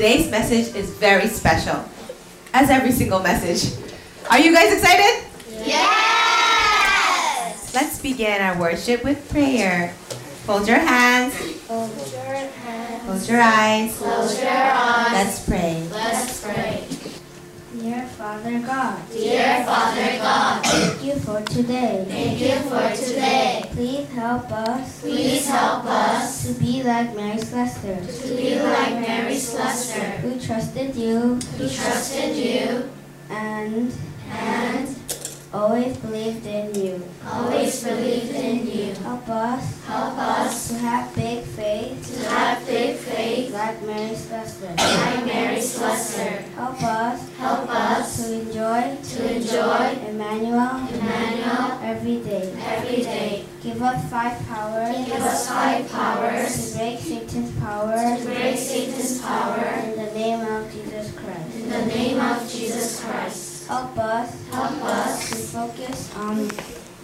today's message is very special. As every single message. Are you guys excited? Yes! Let's begin our worship with prayer. Fold your hands, Hold your hands. close your eyes. Close your eyes. Let's pray. Let's pray. Dear Father God, Dear Father God, thank you for today. thank you for today. Please help us. Please help us. To be like Mary Slessor, to be like Mary Slessor. who trusted you. We trusted you. And and always believed in you. always believed in you. Help us Help us to have big faith to have big faith like Mary Slessor. like Mary Slessor. Help us Help us to enjoy to enjoy Emmanuel Emmanuel every day. every day. Give us five powers Give us five powers to break Satan's power to break Satan's power in the name of Jesus Christ. in the name of Jesus Christ. Help us Help us to focus on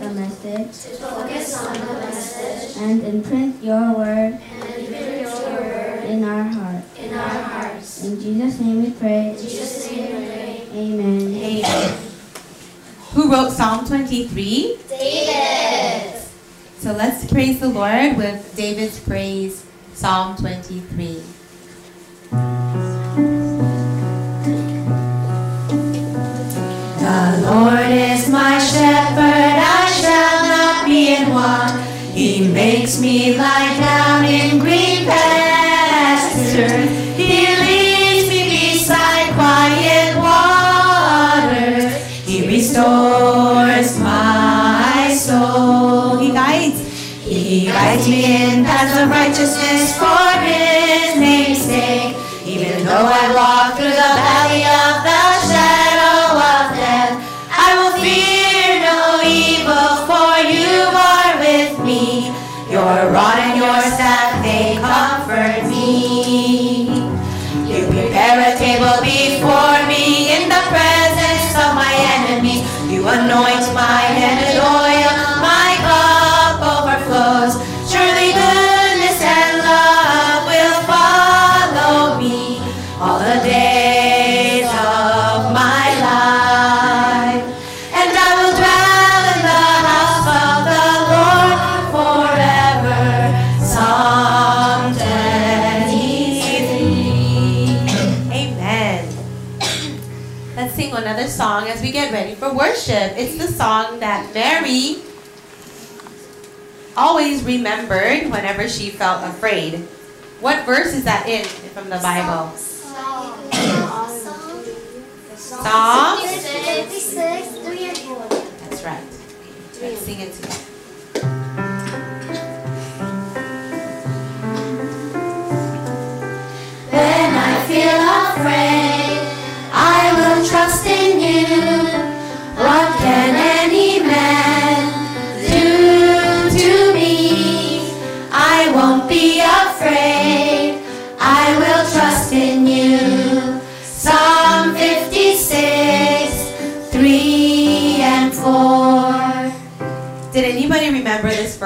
the message to focus on the message and imprint your word and imprint your word in our heart. in our hearts. In Jesus' name we pray. In Jesus' name we pray. Amen. Amen. Who wrote Psalm 23? David. So let's praise the Lord with David's praise, Psalm 23. Lord is my shepherd, I shall not be in want. He makes me lie down worship. It's the song that Mary always remembered whenever she felt afraid. What verse is that in from the Bible? Psalm? 56, 3 and 4. That's right. Let's sing it together. When I feel afraid,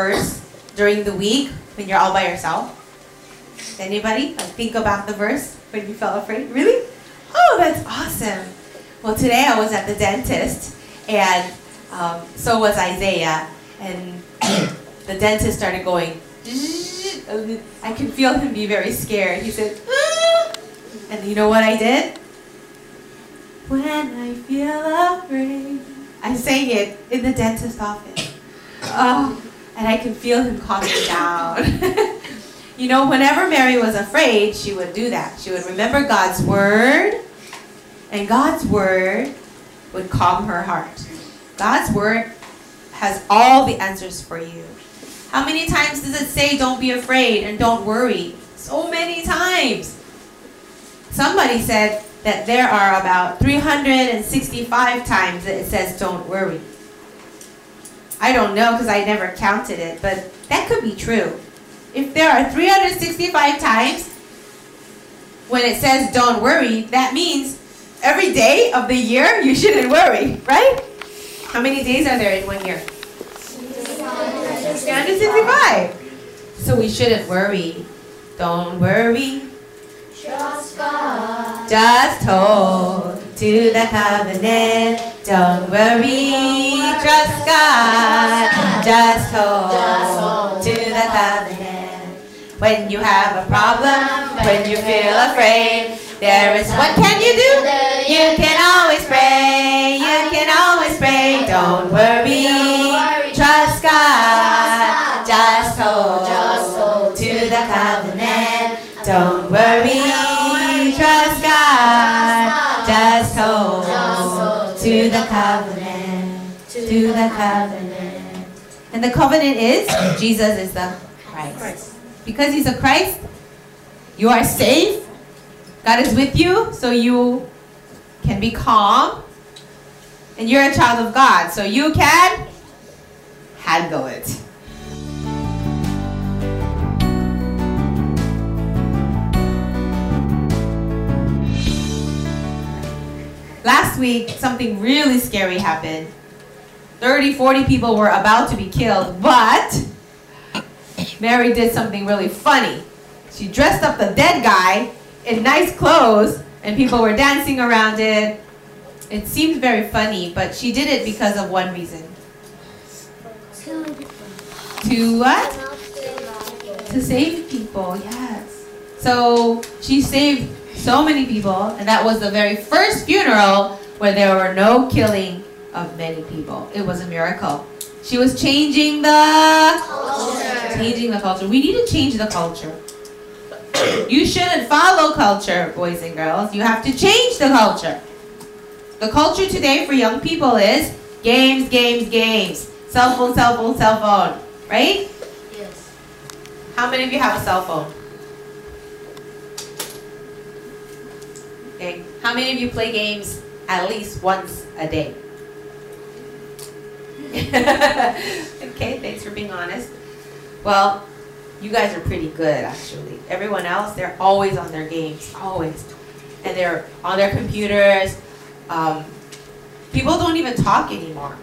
verse during the week when you're all by yourself? Anybody? Like think about the verse when you felt afraid? Really? Oh, that's awesome. Well, today I was at the dentist, and um, so was Isaiah, and the dentist started going. I can feel him be very scared. He said, and you know what I did? When I feel afraid, I sang it in the dentist office. Oh, and I can feel him calming down. you know, whenever Mary was afraid, she would do that. She would remember God's word, and God's word would calm her heart. God's word has all the answers for you. How many times does it say, don't be afraid and don't worry? So many times. Somebody said that there are about 365 times that it says, don't worry. I don't know because I never counted it, but that could be true. If there are 365 times when it says don't worry, that means every day of the year you shouldn't worry, right? How many days are there in one year? 365. So we shouldn't worry. Don't worry. Trust God. Just hold to the covenant. Don't worry. Trust God. Just hold to the covenant. When you have a problem, when you feel afraid, there is what can you do? You can always pray. You can always pray. Don't worry. Trust God. Just hold to the covenant. Don't worry. The. And the covenant is Jesus is the Christ. Because he's a Christ, you are safe. God is with you, so you can be calm. And you're a child of God, so you can handle it. Last week, something really scary happened. 30, 40 people were about to be killed, but Mary did something really funny. She dressed up the dead guy in nice clothes, and people were dancing around it. It seemed very funny, but she did it because of one reason. To what? To save people, yes. So she saved so many people, and that was the very first funeral where there were no killing of many people. It was a miracle. She was changing the culture. changing the culture. We need to change the culture. You shouldn't follow culture, boys and girls. You have to change the culture. The culture today for young people is games, games, games. Cell phone, cell phone, cell phone. Right? Yes. How many of you have a cell phone? Okay. How many of you play games at least once a day? okay, thanks for being honest. Well, you guys are pretty good actually. Everyone else, they're always on their games, always. And they're on their computers. Um, people don't even talk anymore.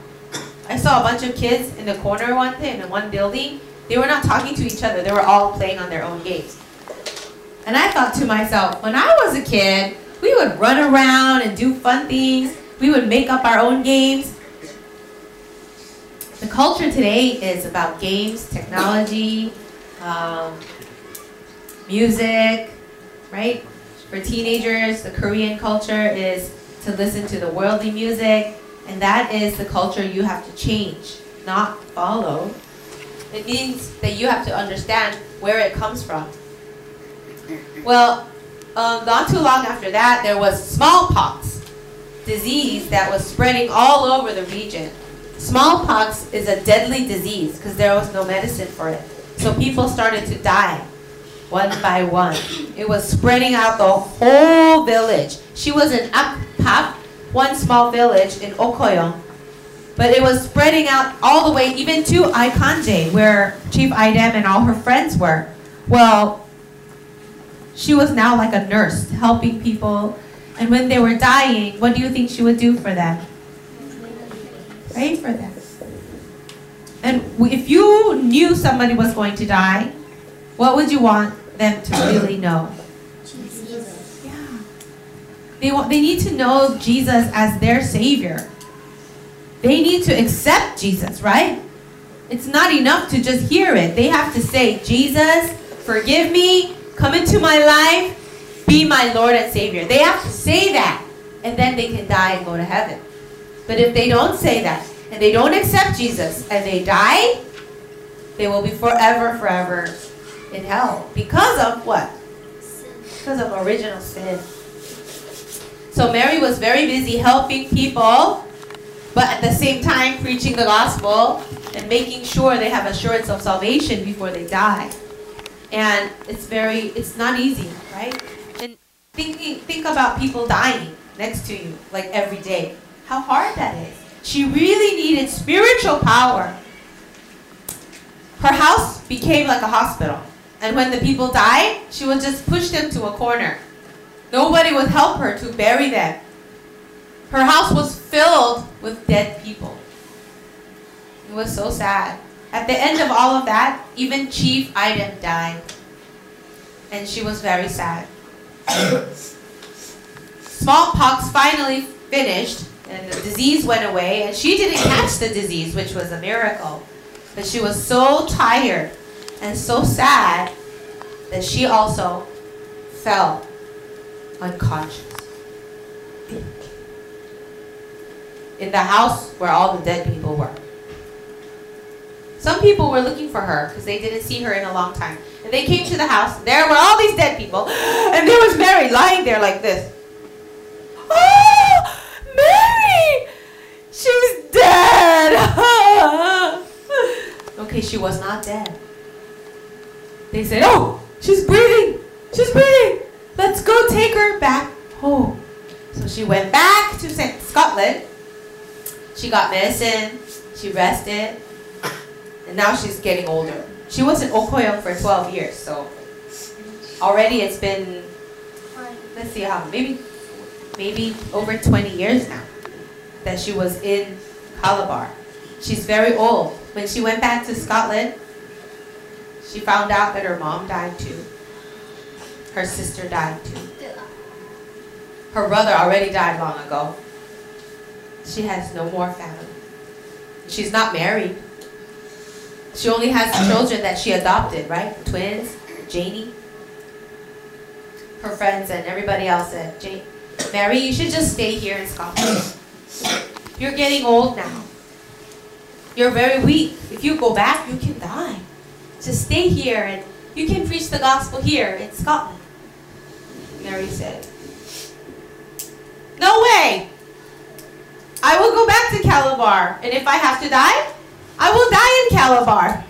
I saw a bunch of kids in the corner one day in one building. They were not talking to each other. They were all playing on their own games. And I thought to myself, when I was a kid, we would run around and do fun things. We would make up our own games. The culture today is about games, technology, um, music, right? For teenagers, the Korean culture is to listen to the worldly music, and that is the culture you have to change, not follow. It means that you have to understand where it comes from. Well, um, not too long after that, there was smallpox disease that was spreading all over the region. Smallpox is a deadly disease because there was no medicine for it. So people started to die one by one. It was spreading out the whole village. She was in Akpap, one small village in Okoyong. But it was spreading out all the way even to Aikanje, where Chief Idem and all her friends were. Well, she was now like a nurse, helping people. And when they were dying, what do you think she would do for them? Pray for them. And if you knew somebody was going to die, what would you want them to really know? Jesus. Yeah. They, want, they need to know Jesus as their Savior. They need to accept Jesus, right? It's not enough to just hear it. They have to say, Jesus, forgive me, come into my life, be my Lord and Savior. They have to say that, and then they can die and go to heaven. But if they don't say that, and they don't accept Jesus, and they die, they will be forever, forever in hell. Because of what? Because of original sin. So Mary was very busy helping people, but at the same time preaching the gospel and making sure they have assurance of salvation before they die. And it's very, it's not easy, right? And thinking, think about people dying next to you, like every day. How hard that is. She really needed spiritual power her house became like a hospital. And when the people died, she would just push them to a corner. Nobody would help her to bury them. Her house was filled with dead people. It was so sad. At the end of all of that, even Chief Idem died. And she was very sad. Smallpox finally finished, and the disease went away, and she didn't catch the disease, which was a miracle. But she was so tired and so sad that she also fell unconscious. In the house where all the dead people were. Some people were looking for her because they didn't see her in a long time. And they came to the house. There were all these dead people. And there was Mary lying there like this. Oh, Mary! She's dead! She was not dead. They said, Oh, she's breathing! She's breathing! Let's go take her back home. So she went back to St- Scotland. She got medicine. She rested. And now she's getting older. She was in Okoyong for 12 years, so already it's been, let's see how, maybe, maybe over 20 years now that she was in Calabar. She's very old. When she went back to Scotland, she found out that her mom died too. Her sister died too. Her brother already died long ago. She has no more family. She's not married. She only has children that she adopted, right? Twins, Janie. Her friends and everybody else said, Jane, Mary, you should just stay here in Scotland. You're getting old now. You're very weak. If you go back, you can die. Just stay here and you can preach the gospel here in Scotland. Mary said, No way! I will go back to Calabar, and if I have to die, I will die in Calabar.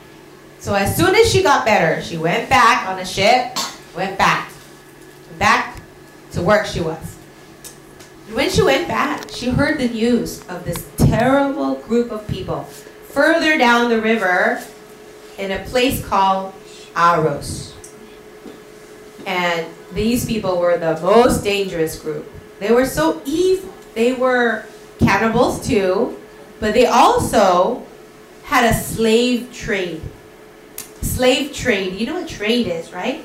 So as soon as she got better, she went back on a ship, went back. Back to work she was. When she went back, she heard the news of this terrible group of people further down the river in a place called Aros. And these people were the most dangerous group. They were so evil. They were cannibals too, but they also had a slave trade. Slave trade. You know what trade is, right?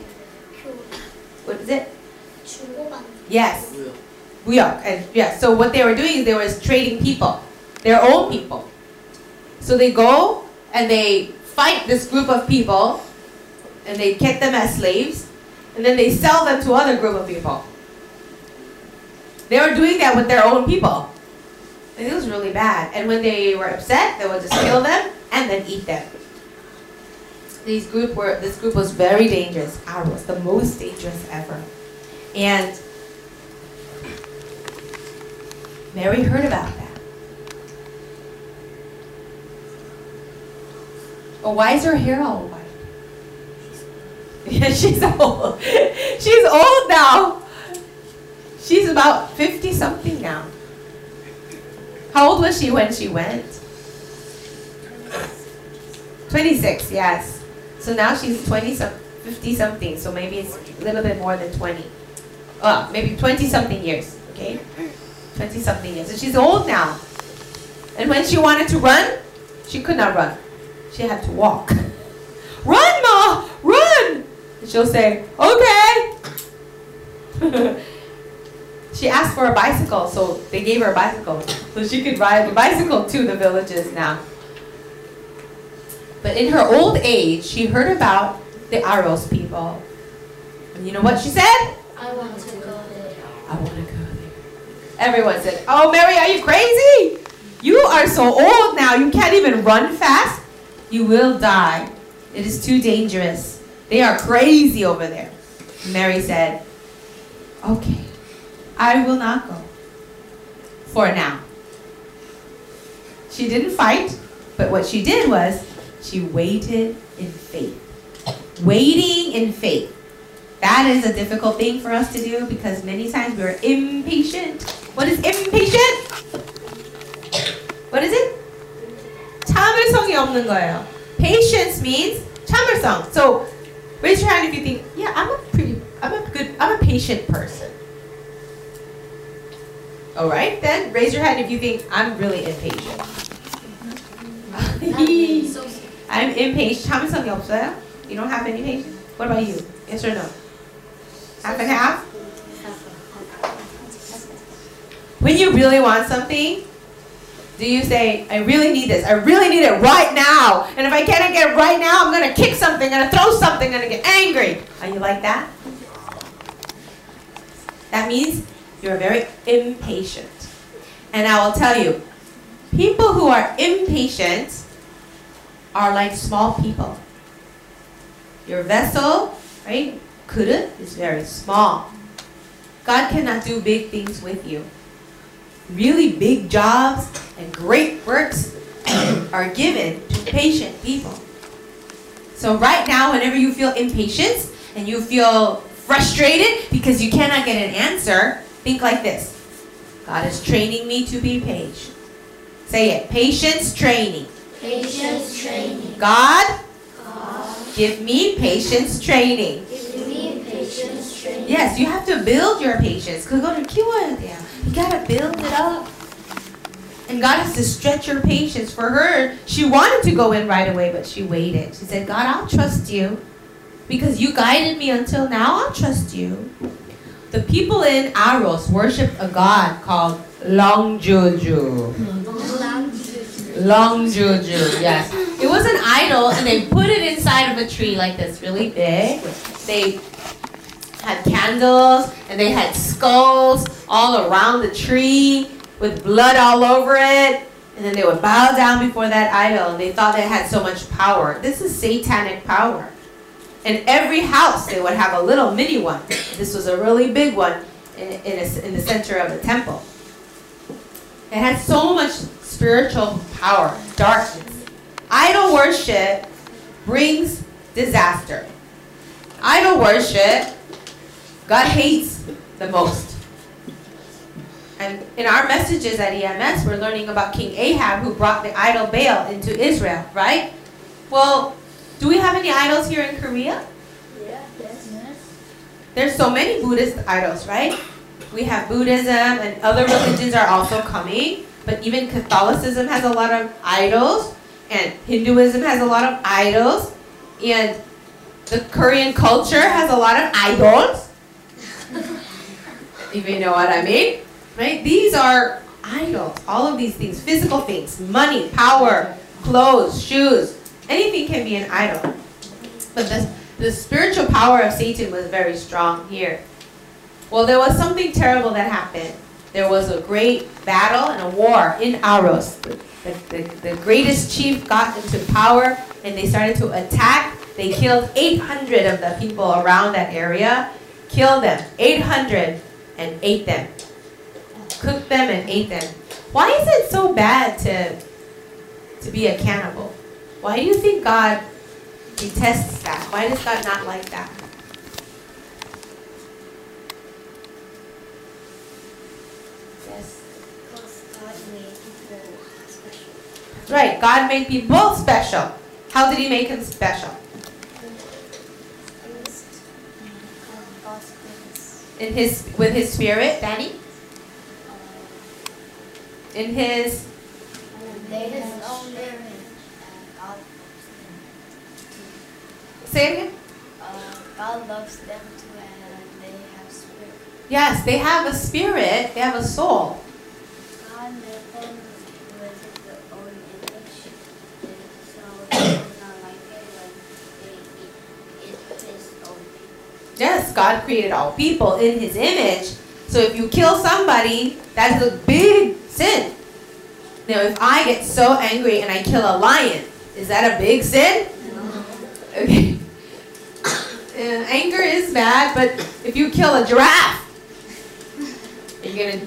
What is it? Yes. Yeah. And yeah, so what they were doing is they were trading people, their own people. So they go and they fight this group of people and they get them as slaves and then they sell them to other group of people. They were doing that with their own people. And it was really bad. And when they were upset, they would just kill them and then eat them. These group were this group was very dangerous. Aros was the most dangerous ever. And Mary heard about that. Oh, why is her hair all white? Yeah, she's old. She's old now. She's about 50 something now. How old was she when she went? 26, yes. So now she's 20 some 50 something, so maybe it's a little bit more than 20. Uh, maybe 20 something years, okay? 20 something years. So she's old now. And when she wanted to run, she could not run. She had to walk. Run, Ma! Run! And she'll say, okay. she asked for a bicycle, so they gave her a bicycle. So she could ride the bicycle to the villages now. But in her old age, she heard about the Aros people. And you know what she said? I want to go there. I want to go there. Everyone said, Oh, Mary, are you crazy? You are so old now. You can't even run fast. You will die. It is too dangerous. They are crazy over there. Mary said, Okay, I will not go. For now. She didn't fight, but what she did was she waited in faith. Waiting in faith. That is a difficult thing for us to do because many times we're impatient. What is impatient? What is it? 참을성이 없는 거예요. Patience means chambersong. So raise your hand if you think, yeah, I'm a pretty, I'm a good, I'm a patient person. All right, then raise your hand if you think I'm really impatient. I'm impatient. 참을성이 없어요? You don't have any patience? What about you? Yes or no? Half and half? When you really want something, do you say, I really need this. I really need it right now. And if I can't get it right now, I'm going to kick something, I'm going to throw something, I'm going to get angry. Are you like that? That means you're very impatient. And I will tell you, people who are impatient are like small people. Your vessel, right? 그릇 is very small. God cannot do big things with you Really big jobs and great works are given to patient people. So right now, whenever you feel impatience and you feel frustrated because you cannot get an answer, think like this. God is training me to be patient. Say it. Patience training. Patience training. God, give me patience training. Give me patience training. Yes, you have to build your patience. 그거를 키워야 돼요. You gotta build it up. And God has to stretch your patience. For her, she wanted to go in right away, but she waited. She said, God, I'll trust you. Because you guided me until now, I'll trust you. The people in Aros worshiped a god called Long Juju. Longjuju, yes. It was an idol, and they put it inside of a tree like this, really big. They had candles, and they had skulls all around the tree with blood all over it. And then they would bow down before that idol, and they thought it had so much power. This is satanic power. In every house, they would have a little mini one. This was a really big one in, in, a, in the center of the temple. It had so much spiritual power, darkness. Idol worship brings disaster. Idol worship, God hates the most. And in our messages at EMS, we're learning about King Ahab who brought the idol Baal into Israel, right? Well, do we have any idols here in Korea? Yeah, yes. There's so many Buddhist idols, right? We have Buddhism and other religions are also coming, but even Catholicism has a lot of idols, and Hinduism has a lot of idols, and the Korean culture has a lot of idols. If you know what I mean, right? These are idols. All of these things, physical things, money, power, clothes, shoes, anything can be an idol. But the, the spiritual power of Satan was very strong here. Well, there was something terrible that happened. There was a great battle and a war in Aros. The, the, the greatest chief got into power and they started to attack. They killed 800 of the people around that area, killed them, 800, and ate them. Cooked them and ate them. Why is it so bad to, to be a cannibal? Why do you think God detests that? Why does God not like that? Yes. Because God made people special. Right, God made people special. How did he make them special? First, um, God's goodness. In his with his spirit, Danny? In his they his own spirit. And God loves them. say it again? Uh, God loves them too, and they have spirit. Yes, they have a spirit, they have a soul. God made them with His own image, so it's not like it when they eat, eat His own people. Yes, God created all people in his image. So if you kill somebody, that's a big sin. Now, if I get so angry and I kill a lion, is that a big sin? Okay. Uh, anger is bad, but if you kill a giraffe, you're gonna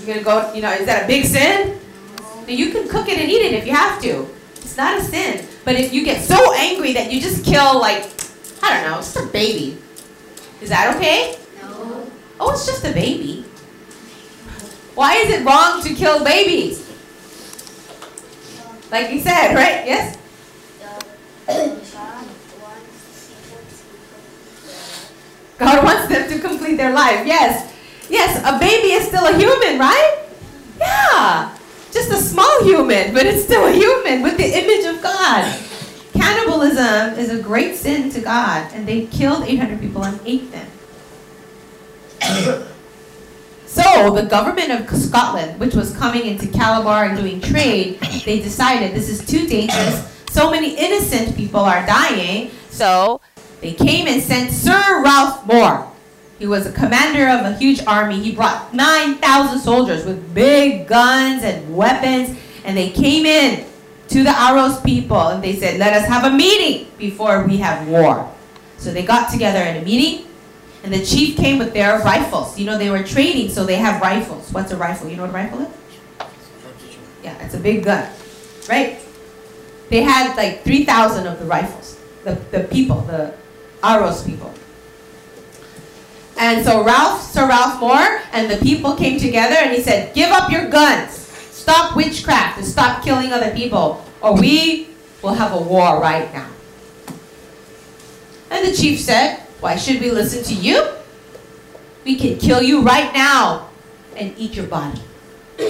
you're gonna go. You know, is that a big sin? Now, you can cook it and eat it if you have to. It's not a sin. But if you get so angry that you just kill like I don't know, just a baby, is that okay? No. Oh, it's just a baby. Why is it wrong to kill babies? Like you said, right? Yes? God wants them to complete their life. Yes. Yes, a baby is still a human, right? Yeah. Just a small human, but it's still a human with the image of God. Cannibalism is a great sin to God, and they killed 800 people and ate them. so, the government of Scotland, which was coming into Calabar and doing trade, they decided this is too dangerous. So many innocent people are dying. So, they came and sent Sir Ralph Moore. He was a commander of a huge army. He brought 9,000 soldiers with big guns and weapons, and they came in to the Aros people and they said, Let us have a meeting before we have war. So they got together in a meeting, and the chief came with their rifles. You know, they were trading, so they have rifles. What's a rifle? You know what a rifle is? Yeah, it's a big gun, right? They had like 3,000 of the rifles, the, the people, the Aros people. And so Ralph, Sir Ralph Moore, and the people came together and he said, Give up your guns. Stop witchcraft and stop killing other people, or we will have a war right now. And the chief said, Why should we listen to you? We can kill you right now and eat your body.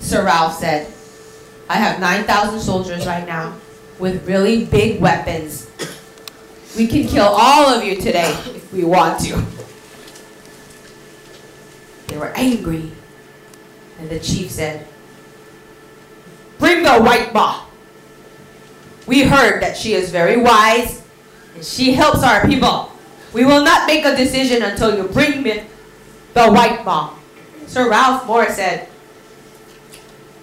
Sir Ralph said, I have 9,000 soldiers right now with really big weapons. We can kill all of you today if we want to. They were angry. And the chief said, Bring the white ma. We heard that she is very wise and she helps our people. We will not make a decision until you bring me the white ma. Sir Ralph Moore said,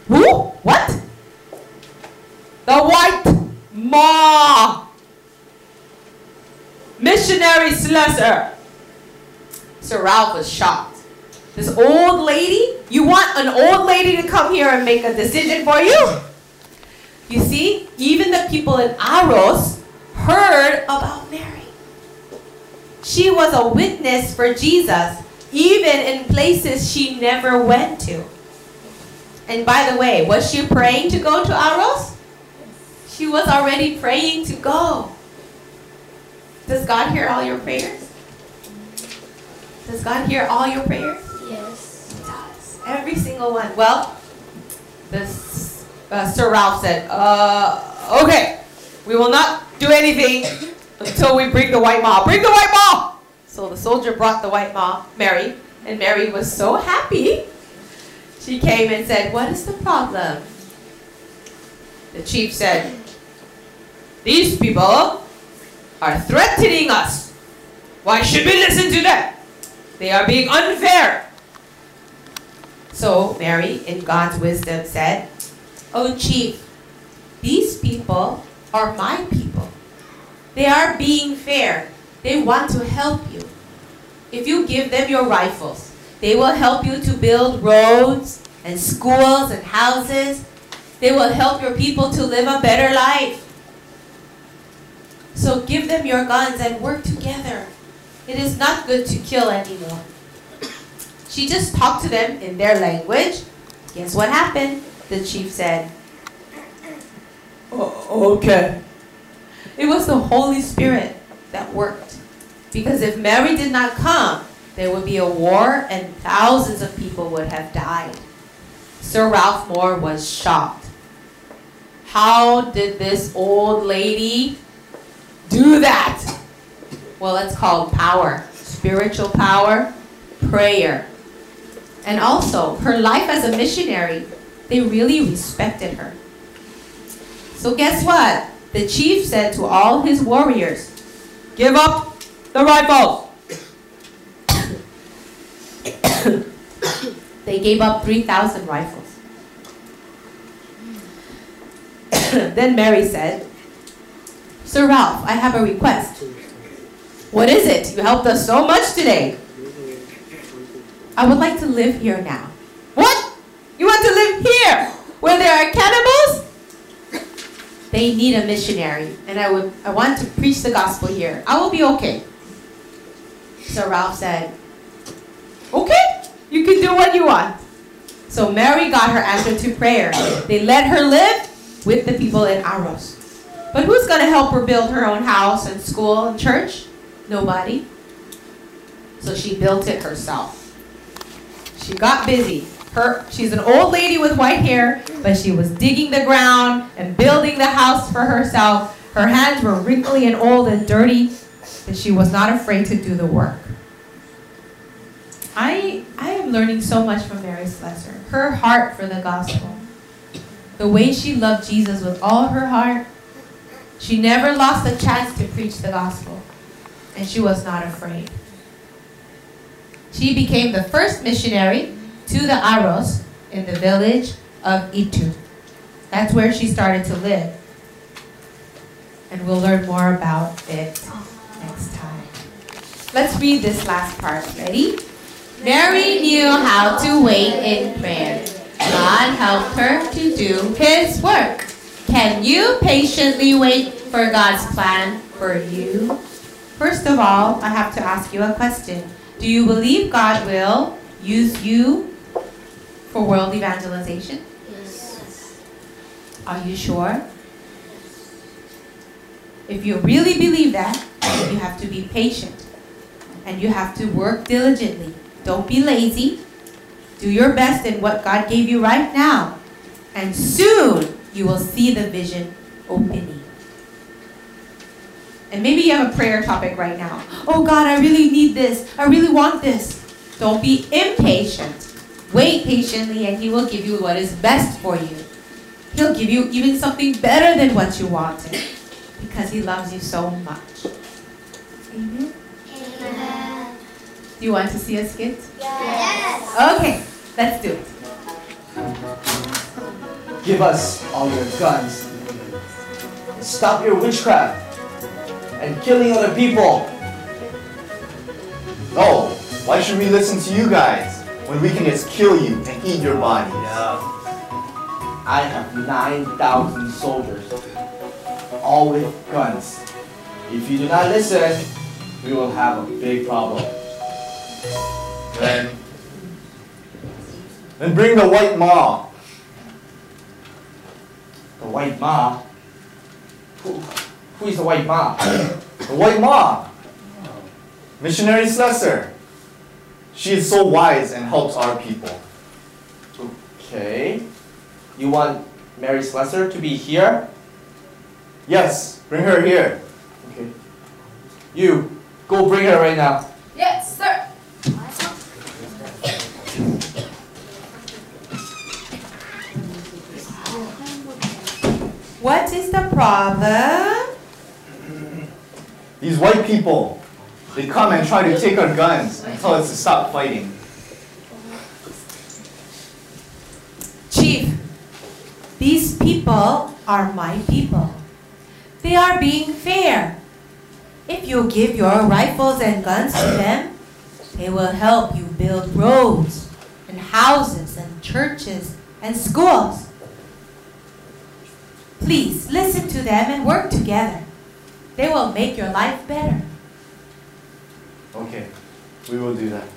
Who? What? The white ma. Missionary Slessor. Sir Ralph was shocked. This old lady? You want an old lady to come here and make a decision for you? You see, even the people in Aros heard about Mary. She was a witness for Jesus, even in places she never went to. And by the way, was she praying to go to Aros? She was already praying to go. Does God hear all your prayers? Does God hear all your prayers? Yes. He does. Every single one. Well, this uh, Sir Ralph said, uh, okay, we will not do anything until we bring the white ma. Bring the white ma! So the soldier brought the white ma, Mary, and Mary was so happy. She came and said, what is the problem? The chief said, these people are threatening us. Why should we listen to them? They are being unfair. So Mary, in God's wisdom, said, Oh, chief, these people are my people. They are being fair. They want to help you. If you give them your rifles, they will help you to build roads and schools and houses. They will help your people to live a better life. So give them your guns and work together. It is not good to kill anymore. She just talked to them in their language. Guess what happened? The chief said, "O- Okay. It was the Holy Spirit that worked. Because if Mary did not come, there would be a war and thousands of people would have died. Sir Ralph Moore was shocked. How did this old lady do that? Well, it's called power spiritual power, prayer. And also, her life as a missionary, they really respected her. So, guess what? The chief said to all his warriors, Give up the rifles! they gave up 3,000 rifles. then Mary said, Sir Ralph, I have a request. What is it? You helped us so much today. I would like to live here now. What? You want to live here where there are cannibals? They need a missionary, and I would I want to preach the gospel here. I will be okay. So Ralph said, Okay, you can do what you want. So Mary got her answer to prayer. They let her live with the people in Aros. But who's going to help her build her own house and school and church? Nobody. so she built it herself. She got busy. Her, she's an old lady with white hair, but she was digging the ground and building the house for herself. Her hands were wrinkly and old and dirty, but she was not afraid to do the work. I, I am learning so much from Mary Slessor. Her heart for the gospel. The way she loved Jesus with all her heart. She never lost a chance to preach the gospel. And she was not afraid. She became the first missionary to the Aros in the village of Itu. That's where she started to live. And we'll learn more about it next time. Let's read this last part. Ready? Mary knew how to wait in prayer. God helped her to do his work. Can you patiently wait for God's plan for you? First of all, I have to ask you a question. Do you believe God will use you for world evangelization? Yes. Are you sure? If you really believe that, you have to be patient and you have to work diligently. Don't be lazy. Do your best in what God gave you right now. And soon you will see the vision opening. And maybe you have a prayer topic right now. Oh God, I really need this. I really want this. Don't be impatient. Wait patiently and He will give you what is best for you. He'll give you even something better than what you wanted because He loves you so much. Amen. Amen. Do you want to see a skit? Yes. Okay, let's do it. Give us all your guns. Stop your witchcraft and killing other people. No, why should we listen to you guys when we can just kill you and eat your bodies? I have 9,000 soldiers, all with guns. If you do not listen, we will have a big problem. Then, then bring the white ma. The white ma. Who, who is the white ma? The white ma. Missionary Slessor. She is so wise and helps our people. Okay. You want Mary Slessor to be here? Yes, bring her here. Okay. You, go bring her right now. Yes, sir. What is the problem? These white people, they come and try to take our guns and tell us to stop fighting. Chief, these people are my people. They are being fair. If you give your rifles and guns to them, they will help you build roads and houses and churches and schools. Please listen to them and work together. They will make your life better. Okay, we will do that.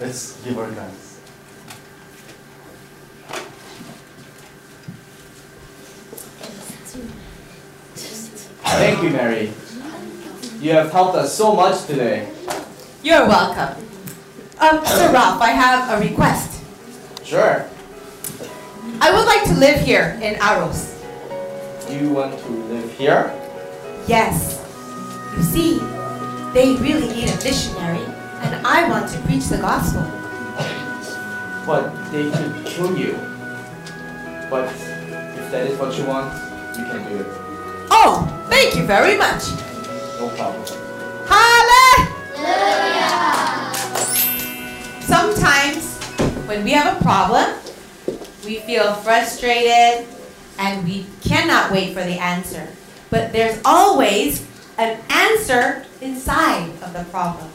Let's give our guns. Thank you, Mary. You have helped us so much today. You're welcome. Um, Sir Ralph, I have a request. Sure. I would like to live here in Aros. You want to live here? Yes. You see, they really need a missionary, and I want to preach the gospel. But they could kill you. But if that is what you want, you can do it. Oh, thank you very much. No problem. Hallelujah! Sometimes, when we have a problem, we feel frustrated and we cannot wait for the answer. But there's always an answer inside of the problem,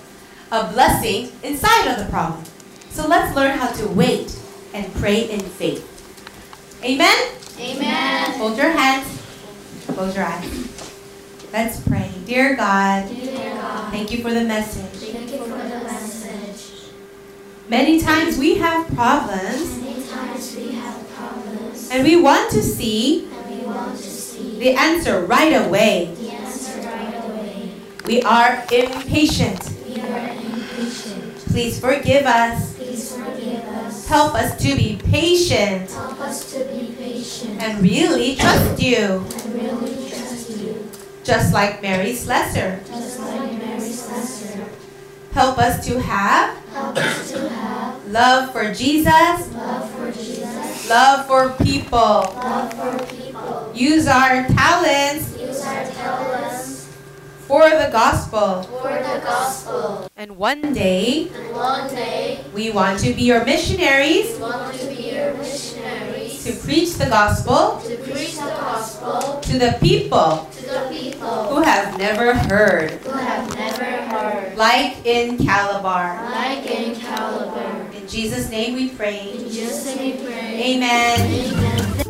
a blessing inside of the problem. So let's learn how to wait and pray in faith. Amen? Amen. Hold your hands, close your eyes. Let's pray. Dear God, Dear God, thank you for the message. thank you for the message. Many times we have problems Many times we have problems and we want to see and we want to see the answer right away. the answer right away. We are impatient. We are impatient. Please forgive us. Please forgive us. Help us to be patient Help us to be patient and really trust you. and really trust you, Just like Mary Slessor. just like Mary Slessor. Help us to have Help us to have love for Jesus, love for Jesus, love for people. love for people. Use our talents Use our talents for the gospel. for the gospel. And one day, And one day, we want to be your missionaries we want to be your missionaries to preach the gospel to preach the gospel to the people to the people who have never heard, who have never heard. like in Calabar. Like in Calabar. In Jesus' name we pray. In Jesus' name we pray. Amen. Amen.